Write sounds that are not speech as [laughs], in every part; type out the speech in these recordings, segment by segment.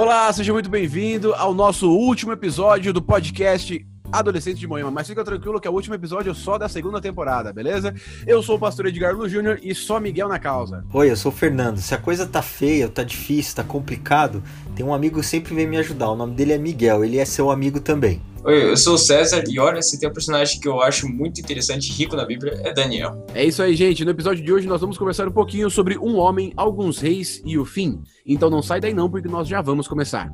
Olá, seja muito bem-vindo ao nosso último episódio do podcast Adolescente de Moema, mas fica tranquilo que é o último episódio só da segunda temporada, beleza? Eu sou o pastor Edgar Lu Júnior e só Miguel na causa. Oi, eu sou o Fernando. Se a coisa tá feia, tá difícil, tá complicado, tem um amigo que sempre vem me ajudar. O nome dele é Miguel, ele é seu amigo também. Oi, eu sou o César e olha, se tem um personagem que eu acho muito interessante e rico na Bíblia, é Daniel. É isso aí, gente. No episódio de hoje nós vamos conversar um pouquinho sobre um homem, alguns reis e o fim. Então não sai daí não, porque nós já vamos começar.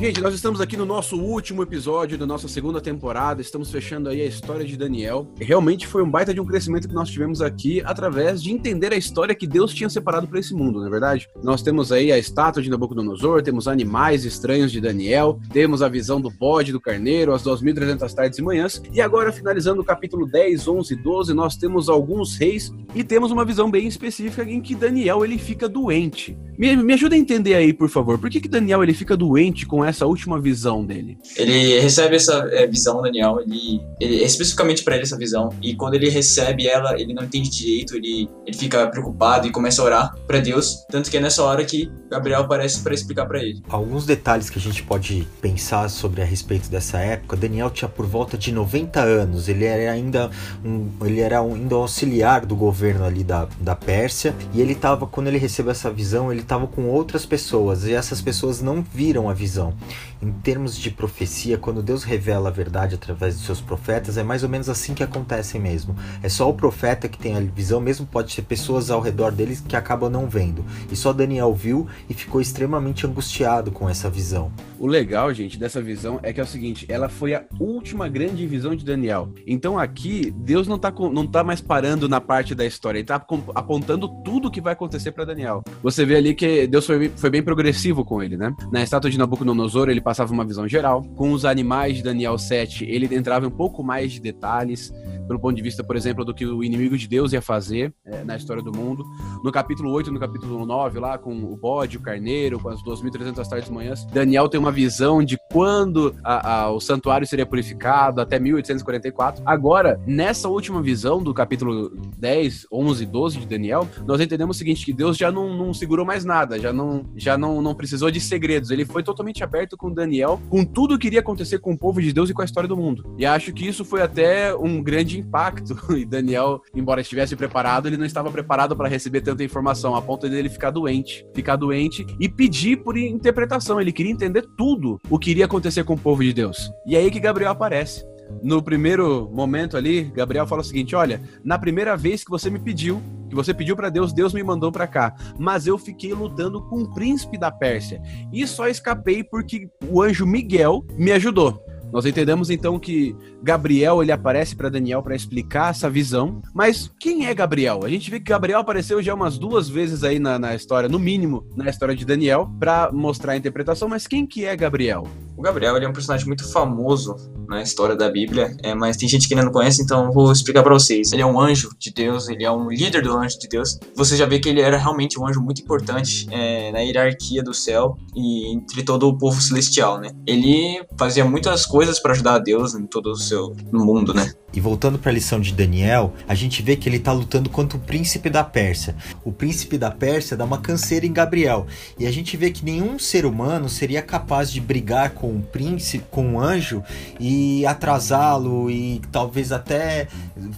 Gente, nós estamos aqui no nosso último episódio da nossa segunda temporada. Estamos fechando aí a história de Daniel. Realmente foi um baita de um crescimento que nós tivemos aqui através de entender a história que Deus tinha separado para esse mundo, não é verdade? Nós temos aí a estátua de Nabucodonosor, temos animais estranhos de Daniel, temos a visão do bode do carneiro, as 2.300 tardes e manhãs. E agora, finalizando o capítulo 10, 11 e 12, nós temos alguns reis e temos uma visão bem específica em que Daniel ele fica doente. Me, me ajuda a entender aí, por favor. Por que, que Daniel ele fica doente com essa última visão dele? Ele recebe essa é, visão, Daniel, ele, ele especificamente para ele essa visão, e quando ele recebe ela, ele não entende direito, ele, ele fica preocupado e começa a orar para Deus, tanto que é nessa hora que Gabriel aparece para explicar para ele. Alguns detalhes que a gente pode pensar sobre a respeito dessa época, Daniel tinha por volta de 90 anos, ele era ainda um, ele era ainda um auxiliar do governo ali da, da Pérsia, e ele estava, quando ele recebeu essa visão, ele estava com outras pessoas, e essas pessoas não viram a visão. Em termos de profecia, quando Deus revela a verdade através dos seus profetas, é mais ou menos assim que acontece mesmo. É só o profeta que tem a visão, mesmo pode ter pessoas ao redor deles que acabam não vendo. E só Daniel viu e ficou extremamente angustiado com essa visão. O legal, gente, dessa visão é que é o seguinte: ela foi a última grande visão de Daniel. Então aqui, Deus não tá, não tá mais parando na parte da história, ele tá apontando tudo o que vai acontecer para Daniel. Você vê ali que Deus foi, foi bem progressivo com ele, né? Na estátua de Nabucodonosor, ele passava uma visão geral. Com os animais de Daniel 7, ele entrava um pouco mais de detalhes pelo ponto de vista, por exemplo, do que o inimigo de Deus ia fazer é, na história do mundo. No capítulo 8 e no capítulo 9, lá com o bode, o carneiro, com as 2.300 tardes manhãs, Daniel tem uma visão de quando a, a, o santuário seria purificado, até 1844. Agora, nessa última visão do capítulo 10, 11 e 12 de Daniel, nós entendemos o seguinte, que Deus já não, não segurou mais nada, já, não, já não, não precisou de segredos, ele foi totalmente aberto com Daniel, com tudo que iria acontecer com o povo de Deus e com a história do mundo. E acho que isso foi até um grande impacto. [laughs] E Daniel, embora estivesse preparado, ele não estava preparado para receber tanta informação, a ponto dele ficar doente, ficar doente e pedir por interpretação. Ele queria entender tudo o que iria acontecer com o povo de Deus. E é aí que Gabriel aparece. No primeiro momento ali, Gabriel fala o seguinte: Olha, na primeira vez que você me pediu, que você pediu para Deus, Deus me mandou para cá. Mas eu fiquei lutando com o príncipe da Pérsia e só escapei porque o anjo Miguel me ajudou. Nós entendemos então que Gabriel ele aparece para Daniel para explicar essa visão, mas quem é Gabriel? A gente vê que Gabriel apareceu já umas duas vezes aí na, na história, no mínimo na história de Daniel, para mostrar a interpretação, mas quem que é Gabriel? O Gabriel ele é um personagem muito famoso na história da Bíblia, é, mas tem gente que ainda não conhece, então vou explicar para vocês. Ele é um anjo de Deus, ele é um líder do anjo de Deus. Você já vê que ele era realmente um anjo muito importante é, na hierarquia do céu e entre todo o povo celestial, né? Ele fazia muitas coisas para ajudar a Deus em todo o seu mundo, né? E voltando para a lição de Daniel, a gente vê que ele está lutando contra o príncipe da Pérsia. O príncipe da Pérsia dá uma canseira em Gabriel. E a gente vê que nenhum ser humano seria capaz de brigar com um príncipe, com um anjo e atrasá-lo e talvez até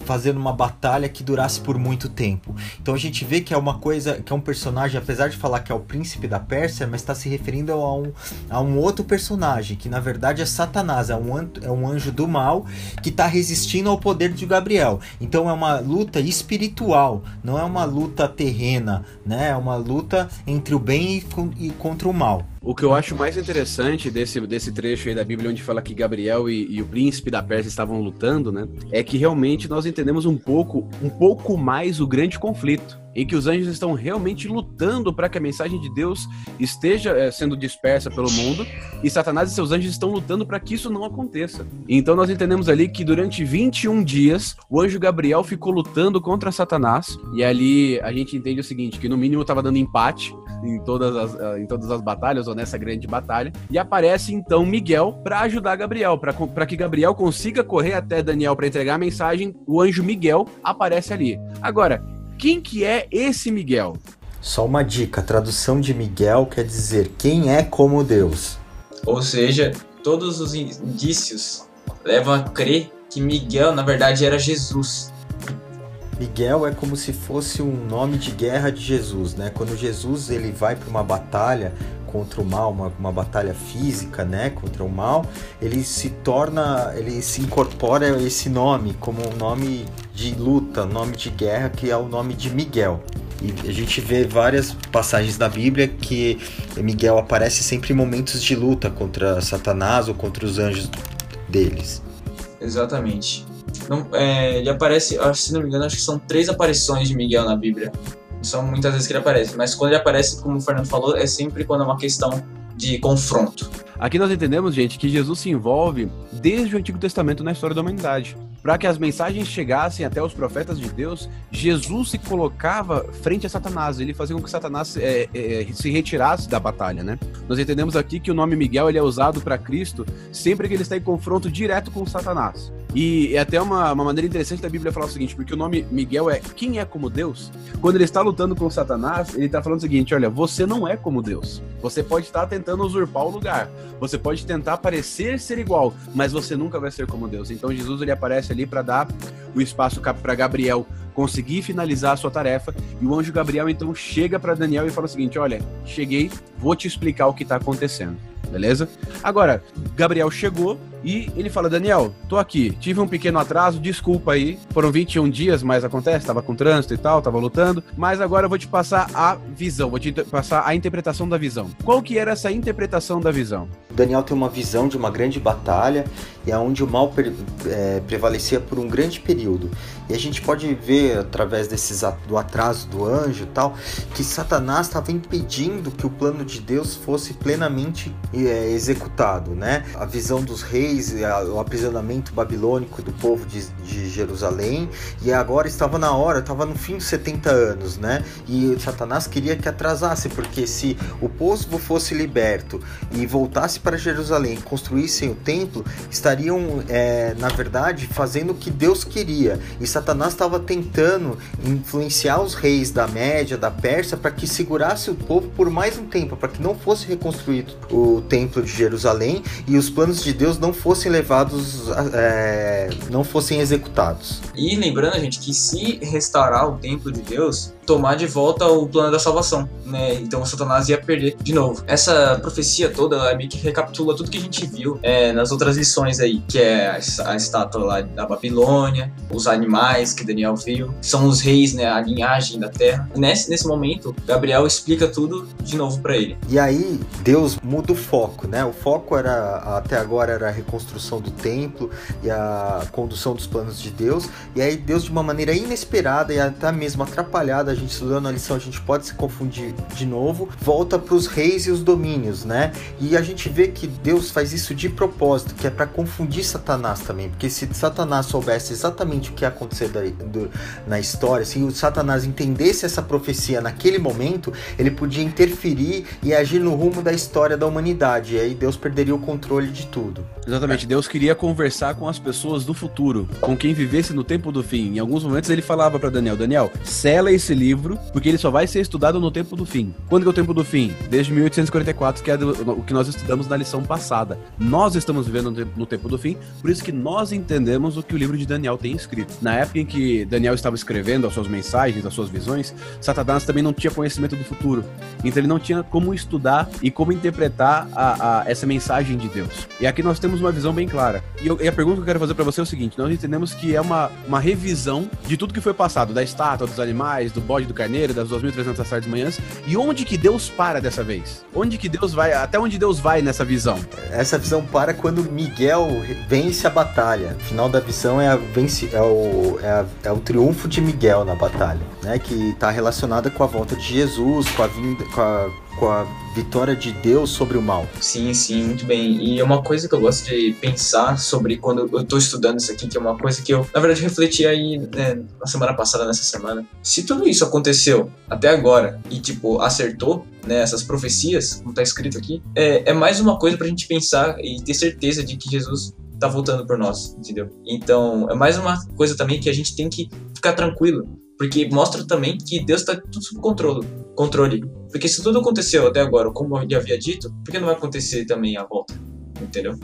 fazendo uma batalha que durasse por muito tempo. Então a gente vê que é uma coisa, que é um personagem, apesar de falar que é o príncipe da Pérsia, mas está se referindo a um, a um outro personagem, que na verdade é Satanás, é um, é um anjo do mal que está resistindo resistindo ao poder de Gabriel. Então é uma luta espiritual, não é uma luta terrena, né? É uma luta entre o bem e, e contra o mal. O que eu acho mais interessante desse, desse trecho aí da Bíblia, onde fala que Gabriel e, e, o príncipe da Pérsia estavam lutando, né? É que realmente nós entendemos um pouco, um pouco mais o grande conflito em que os anjos estão realmente lutando para que a mensagem de Deus esteja é, sendo dispersa pelo mundo e Satanás e seus anjos estão lutando para que isso não aconteça. Então nós entendemos ali que durante 21 dias o anjo Gabriel ficou lutando contra Satanás e ali a gente entende o seguinte, que no mínimo estava dando empate em todas as, eh, em todas as batalhas ou nessa grande batalha e aparece então Miguel para ajudar Gabriel, para que Gabriel consiga correr até Daniel para entregar a mensagem. O anjo Miguel aparece ali. Agora, quem que é esse Miguel? Só uma dica: a tradução de Miguel quer dizer quem é como Deus. Ou seja, todos os indícios levam a crer que Miguel, na verdade, era Jesus. Miguel é como se fosse um nome de guerra de Jesus, né? Quando Jesus ele vai para uma batalha contra o mal, uma, uma batalha física, né, contra o mal, ele se torna, ele se incorpora esse nome como um nome de luta, nome de guerra, que é o nome de Miguel. E a gente vê várias passagens da Bíblia que Miguel aparece sempre em momentos de luta contra Satanás ou contra os anjos deles. Exatamente. Não, é, ele aparece, se não me engano, acho que são três aparições de Miguel na Bíblia. São muitas vezes que ele aparece, mas quando ele aparece, como o Fernando falou, é sempre quando é uma questão de confronto. Aqui nós entendemos, gente, que Jesus se envolve desde o Antigo Testamento na história da humanidade. Para que as mensagens chegassem até os profetas de Deus, Jesus se colocava frente a Satanás. Ele fazia com que Satanás é, é, se retirasse da batalha, né? Nós entendemos aqui que o nome Miguel ele é usado para Cristo sempre que ele está em confronto direto com Satanás. E é até uma, uma maneira interessante da Bíblia falar o seguinte, porque o nome Miguel é quem é como Deus. Quando ele está lutando com Satanás, ele está falando o seguinte: olha, você não é como Deus. Você pode estar tentando usurpar o lugar. Você pode tentar parecer ser igual, mas você nunca vai ser como Deus. Então Jesus ele aparece ali para dar o espaço para Gabriel conseguir finalizar a sua tarefa. E o anjo Gabriel então chega para Daniel e fala o seguinte: olha, cheguei, vou te explicar o que está acontecendo beleza? Agora, Gabriel chegou e ele fala: Daniel, tô aqui, tive um pequeno atraso, desculpa aí. Foram 21 dias, mas acontece, tava com trânsito e tal, tava lutando. Mas agora eu vou te passar a visão, vou te passar a interpretação da visão. Qual que era essa interpretação da visão? Daniel tem uma visão de uma grande batalha e aonde o mal é, prevalecia por um grande período. E a gente pode ver através desses do atraso do anjo e tal que Satanás estava impedindo que o plano de Deus fosse plenamente é, executado, né? A visão dos reis, o aprisionamento babilônico do povo de, de Jerusalém e agora estava na hora, estava no fim dos 70 anos, né? E Satanás queria que atrasasse porque se o povo fosse liberto e voltasse para Jerusalém, construíssem o templo, estariam é, na verdade fazendo o que Deus queria e Satanás estava tentando influenciar os reis da Média, da Pérsia, para que segurasse o povo por mais um tempo, para que não fosse reconstruído o templo de Jerusalém e os planos de Deus não fossem levados, é, não fossem executados. E lembrando, gente, que se restaurar o templo de Deus, tomar de volta o plano da salvação, né? Então o Satanás ia perder de novo. Essa profecia toda, ela meio que recapitula tudo que a gente viu é, nas outras lições aí, que é a, a estátua lá da Babilônia, os animais que Daniel viu, são os reis, né? A linhagem da terra. Nesse, nesse momento, Gabriel explica tudo de novo para ele. E aí, Deus muda o foco, né? O foco era, até agora, era a reconstrução do templo e a condução dos planos de Deus. E aí, Deus, de uma maneira inesperada e até mesmo atrapalhada, gente estudando a lição, a gente pode se confundir de novo, volta para os reis e os domínios, né? E a gente vê que Deus faz isso de propósito, que é para confundir Satanás também, porque se Satanás soubesse exatamente o que ia acontecer da, do, na história, se o Satanás entendesse essa profecia naquele momento, ele podia interferir e agir no rumo da história da humanidade, e aí Deus perderia o controle de tudo. Exatamente, Deus queria conversar com as pessoas do futuro, com quem vivesse no tempo do fim. Em alguns momentos ele falava para Daniel: Daniel, sela esse livro porque ele só vai ser estudado no tempo do fim. Quando que é o tempo do fim? Desde 1844, que é o que nós estudamos na lição passada. Nós estamos vivendo no tempo do fim, por isso que nós entendemos o que o livro de Daniel tem escrito. Na época em que Daniel estava escrevendo as suas mensagens, as suas visões, Satanás também não tinha conhecimento do futuro. Então ele não tinha como estudar e como interpretar a, a essa mensagem de Deus. E aqui nós temos uma visão bem clara. E, eu, e a pergunta que eu quero fazer para você é o seguinte: nós entendemos que é uma, uma revisão de tudo que foi passado, da estátua, dos animais, do bode bode do carneiro, das 2.300 tardes manhãs. E onde que Deus para dessa vez? Onde que Deus vai? Até onde Deus vai nessa visão? Essa visão para quando Miguel vence a batalha. O final da visão é, a, vence, é, o, é, a, é o triunfo de Miguel na batalha, né? Que está relacionada com a volta de Jesus, com a vinda, com a com a vitória de Deus sobre o mal. Sim, sim, muito bem. E é uma coisa que eu gosto de pensar sobre quando eu tô estudando isso aqui, que é uma coisa que eu, na verdade, refleti aí né, na semana passada, nessa semana. Se tudo isso aconteceu até agora e, tipo, acertou, né, essas profecias, como tá escrito aqui, é, é mais uma coisa pra gente pensar e ter certeza de que Jesus tá voltando por nós, entendeu? Então, é mais uma coisa também que a gente tem que ficar tranquilo, porque mostra também que Deus tá tudo sob controle controle. Porque se tudo aconteceu até agora, como eu havia dito, por que não vai acontecer também a volta? Entendeu?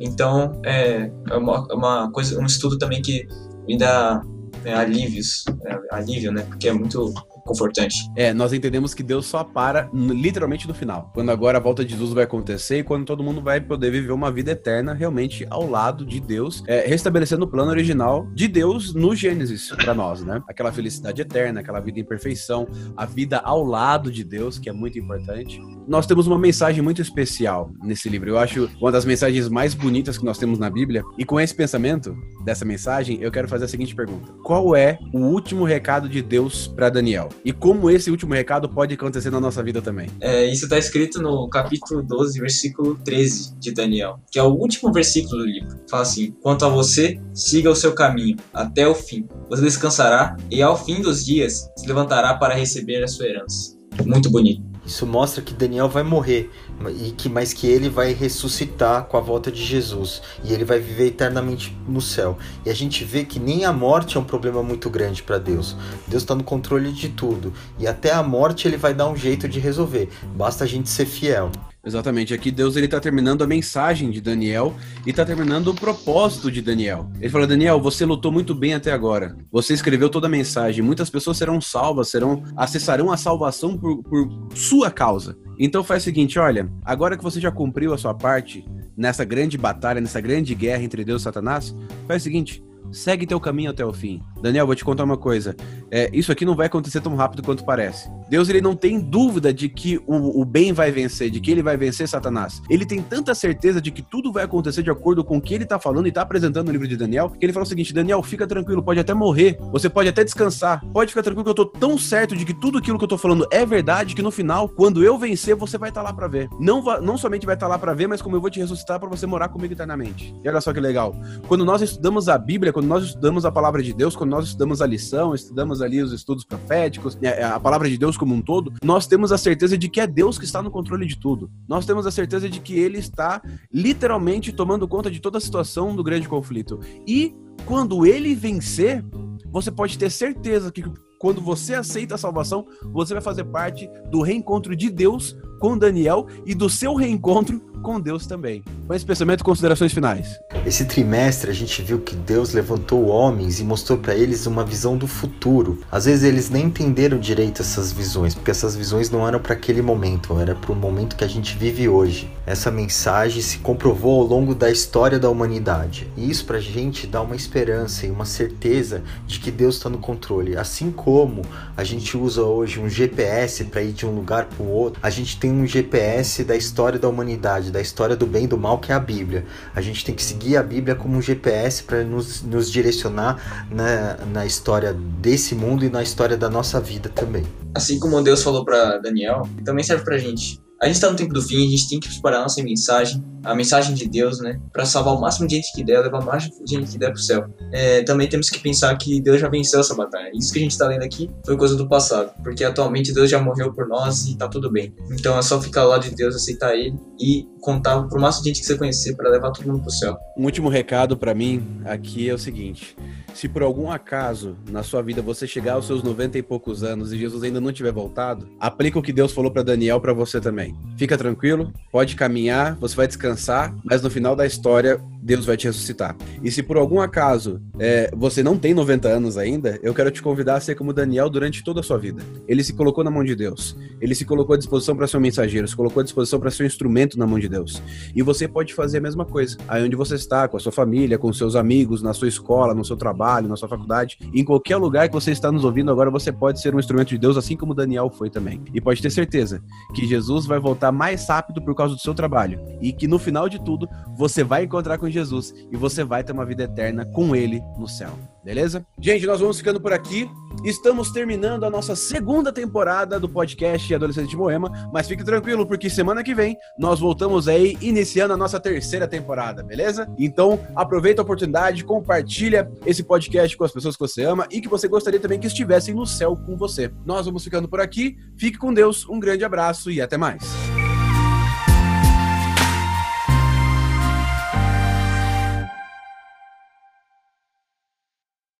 Então, é, é uma, é uma coisa, um estudo também que me dá é, alívios, é, alívio, né? Porque é muito confortante. É, nós entendemos que Deus só para literalmente no final. Quando agora a volta de Jesus vai acontecer e quando todo mundo vai poder viver uma vida eterna realmente ao lado de Deus, é, restabelecendo o plano original de Deus no Gênesis para nós, né? Aquela felicidade eterna, aquela vida em perfeição, a vida ao lado de Deus, que é muito importante. Nós temos uma mensagem muito especial nesse livro. Eu acho uma das mensagens mais bonitas que nós temos na Bíblia. E com esse pensamento dessa mensagem, eu quero fazer a seguinte pergunta: Qual é o último recado de Deus para Daniel? E como esse último recado pode acontecer na nossa vida também. É, isso está escrito no capítulo 12, versículo 13 de Daniel, que é o último versículo do livro. Fala assim: Quanto a você, siga o seu caminho até o fim. Você descansará e ao fim dos dias se levantará para receber a sua herança. Muito bonito. Isso mostra que Daniel vai morrer, e que mas que ele vai ressuscitar com a volta de Jesus e ele vai viver eternamente no céu. E a gente vê que nem a morte é um problema muito grande para Deus. Deus está no controle de tudo e até a morte ele vai dar um jeito de resolver. Basta a gente ser fiel. Exatamente. Aqui Deus ele tá terminando a mensagem de Daniel e tá terminando o propósito de Daniel. Ele fala: "Daniel, você lutou muito bem até agora. Você escreveu toda a mensagem. Muitas pessoas serão salvas, serão acessarão a salvação por, por sua causa. Então faz o seguinte, olha, agora que você já cumpriu a sua parte nessa grande batalha, nessa grande guerra entre Deus e Satanás, faz o seguinte, segue teu caminho até o fim. Daniel, vou te contar uma coisa. É, isso aqui não vai acontecer tão rápido quanto parece. Deus ele não tem dúvida de que o, o, bem vai vencer, de que ele vai vencer Satanás. Ele tem tanta certeza de que tudo vai acontecer de acordo com o que ele está falando e está apresentando no livro de Daniel, que ele fala o seguinte: Daniel, fica tranquilo, pode até morrer, você pode até descansar, pode ficar tranquilo que eu tô tão certo de que tudo aquilo que eu tô falando é verdade que no final, quando eu vencer, você vai estar tá lá para ver. Não, não somente vai estar tá lá para ver, mas como eu vou te ressuscitar para você morar comigo eternamente. E olha só que legal. Quando nós estudamos a Bíblia, quando nós estudamos a palavra de Deus, quando nós estudamos a lição, estudamos ali os estudos proféticos, é, a palavra de Deus como um todo, nós temos a certeza de que é Deus que está no controle de tudo. Nós temos a certeza de que Ele está literalmente tomando conta de toda a situação do grande conflito. E quando Ele vencer, você pode ter certeza que quando você aceita a salvação, você vai fazer parte do reencontro de Deus com Daniel e do seu reencontro com Deus também. Com esse pensamento e considerações finais. Esse trimestre a gente viu que Deus levantou homens e mostrou para eles uma visão do futuro. Às vezes eles nem entenderam direito essas visões, porque essas visões não eram para aquele momento, era para o momento que a gente vive hoje. Essa mensagem se comprovou ao longo da história da humanidade. E isso para a gente dá uma esperança e uma certeza de que Deus está no controle. Assim como a gente usa hoje um GPS para ir de um lugar para o outro, a gente tem um GPS da história da humanidade, da história do bem e do mal, que é a Bíblia. A gente tem que seguir a Bíblia como um GPS para nos, nos direcionar na, na história desse mundo e na história da nossa vida também. Assim como Deus falou para Daniel, também serve para gente. A gente está no tempo do fim, a gente tem que preparar a nossa mensagem, a mensagem de Deus, né? Para salvar o máximo de gente que der, levar o máximo de gente que der pro céu. É, também temos que pensar que Deus já venceu essa batalha. Isso que a gente está lendo aqui foi coisa do passado, porque atualmente Deus já morreu por nós e tá tudo bem. Então é só ficar lado de Deus, aceitar Ele e contar pro máximo de gente que você conhecer para levar todo mundo pro céu. Um último recado para mim aqui é o seguinte: se por algum acaso na sua vida você chegar aos seus 90 e poucos anos e Jesus ainda não tiver voltado, aplica o que Deus falou para Daniel para você também. Fica tranquilo, pode caminhar, você vai descansar, mas no final da história Deus vai te ressuscitar. E se por algum acaso é, você não tem 90 anos ainda, eu quero te convidar a ser como Daniel durante toda a sua vida. Ele se colocou na mão de Deus. Ele se colocou à disposição para ser um mensageiro, se colocou à disposição para ser um instrumento na mão de Deus. E você pode fazer a mesma coisa. Aí onde você está, com a sua família, com seus amigos, na sua escola, no seu trabalho, na sua faculdade, em qualquer lugar que você está nos ouvindo agora, você pode ser um instrumento de Deus, assim como Daniel foi também. E pode ter certeza que Jesus vai voltar mais rápido por causa do seu trabalho. E que no final de tudo, você vai encontrar com Jesus e você vai ter uma vida eterna com Ele no céu. Beleza? Gente, nós vamos ficando por aqui. Estamos terminando a nossa segunda temporada do podcast Adolescente de Moema, mas fique tranquilo, porque semana que vem nós voltamos aí iniciando a nossa terceira temporada, beleza? Então aproveita a oportunidade, compartilha esse podcast com as pessoas que você ama e que você gostaria também que estivessem no céu com você. Nós vamos ficando por aqui. Fique com Deus, um grande abraço e até mais.